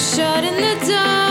shutting the door.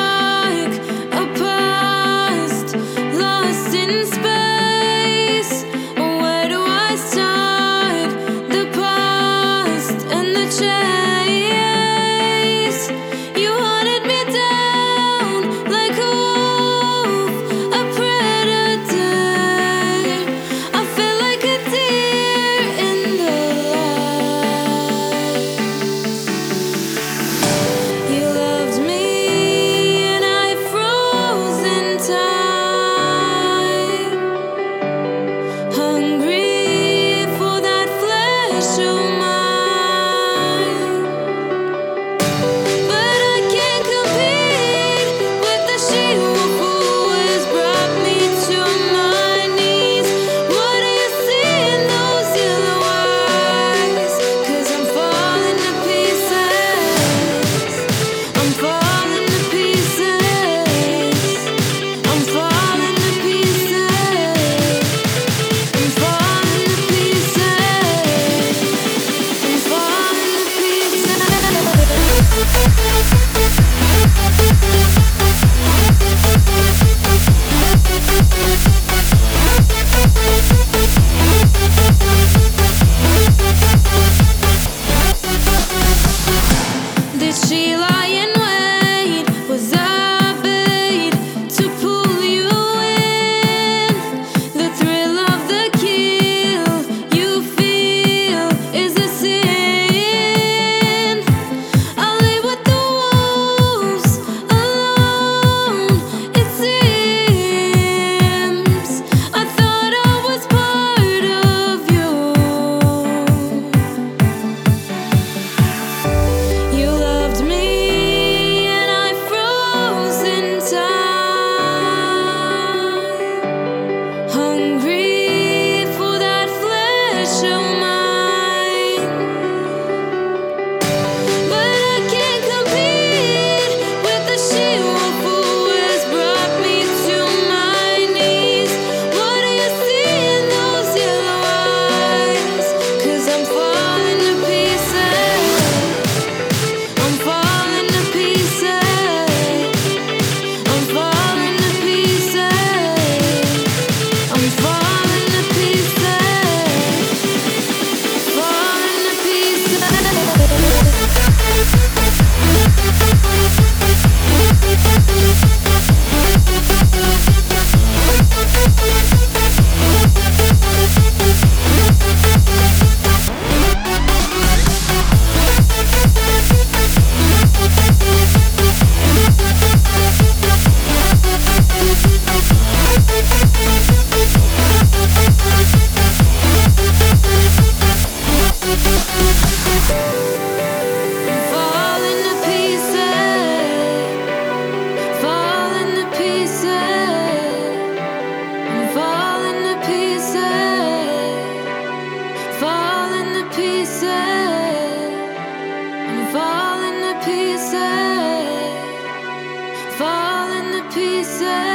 Falling to pieces.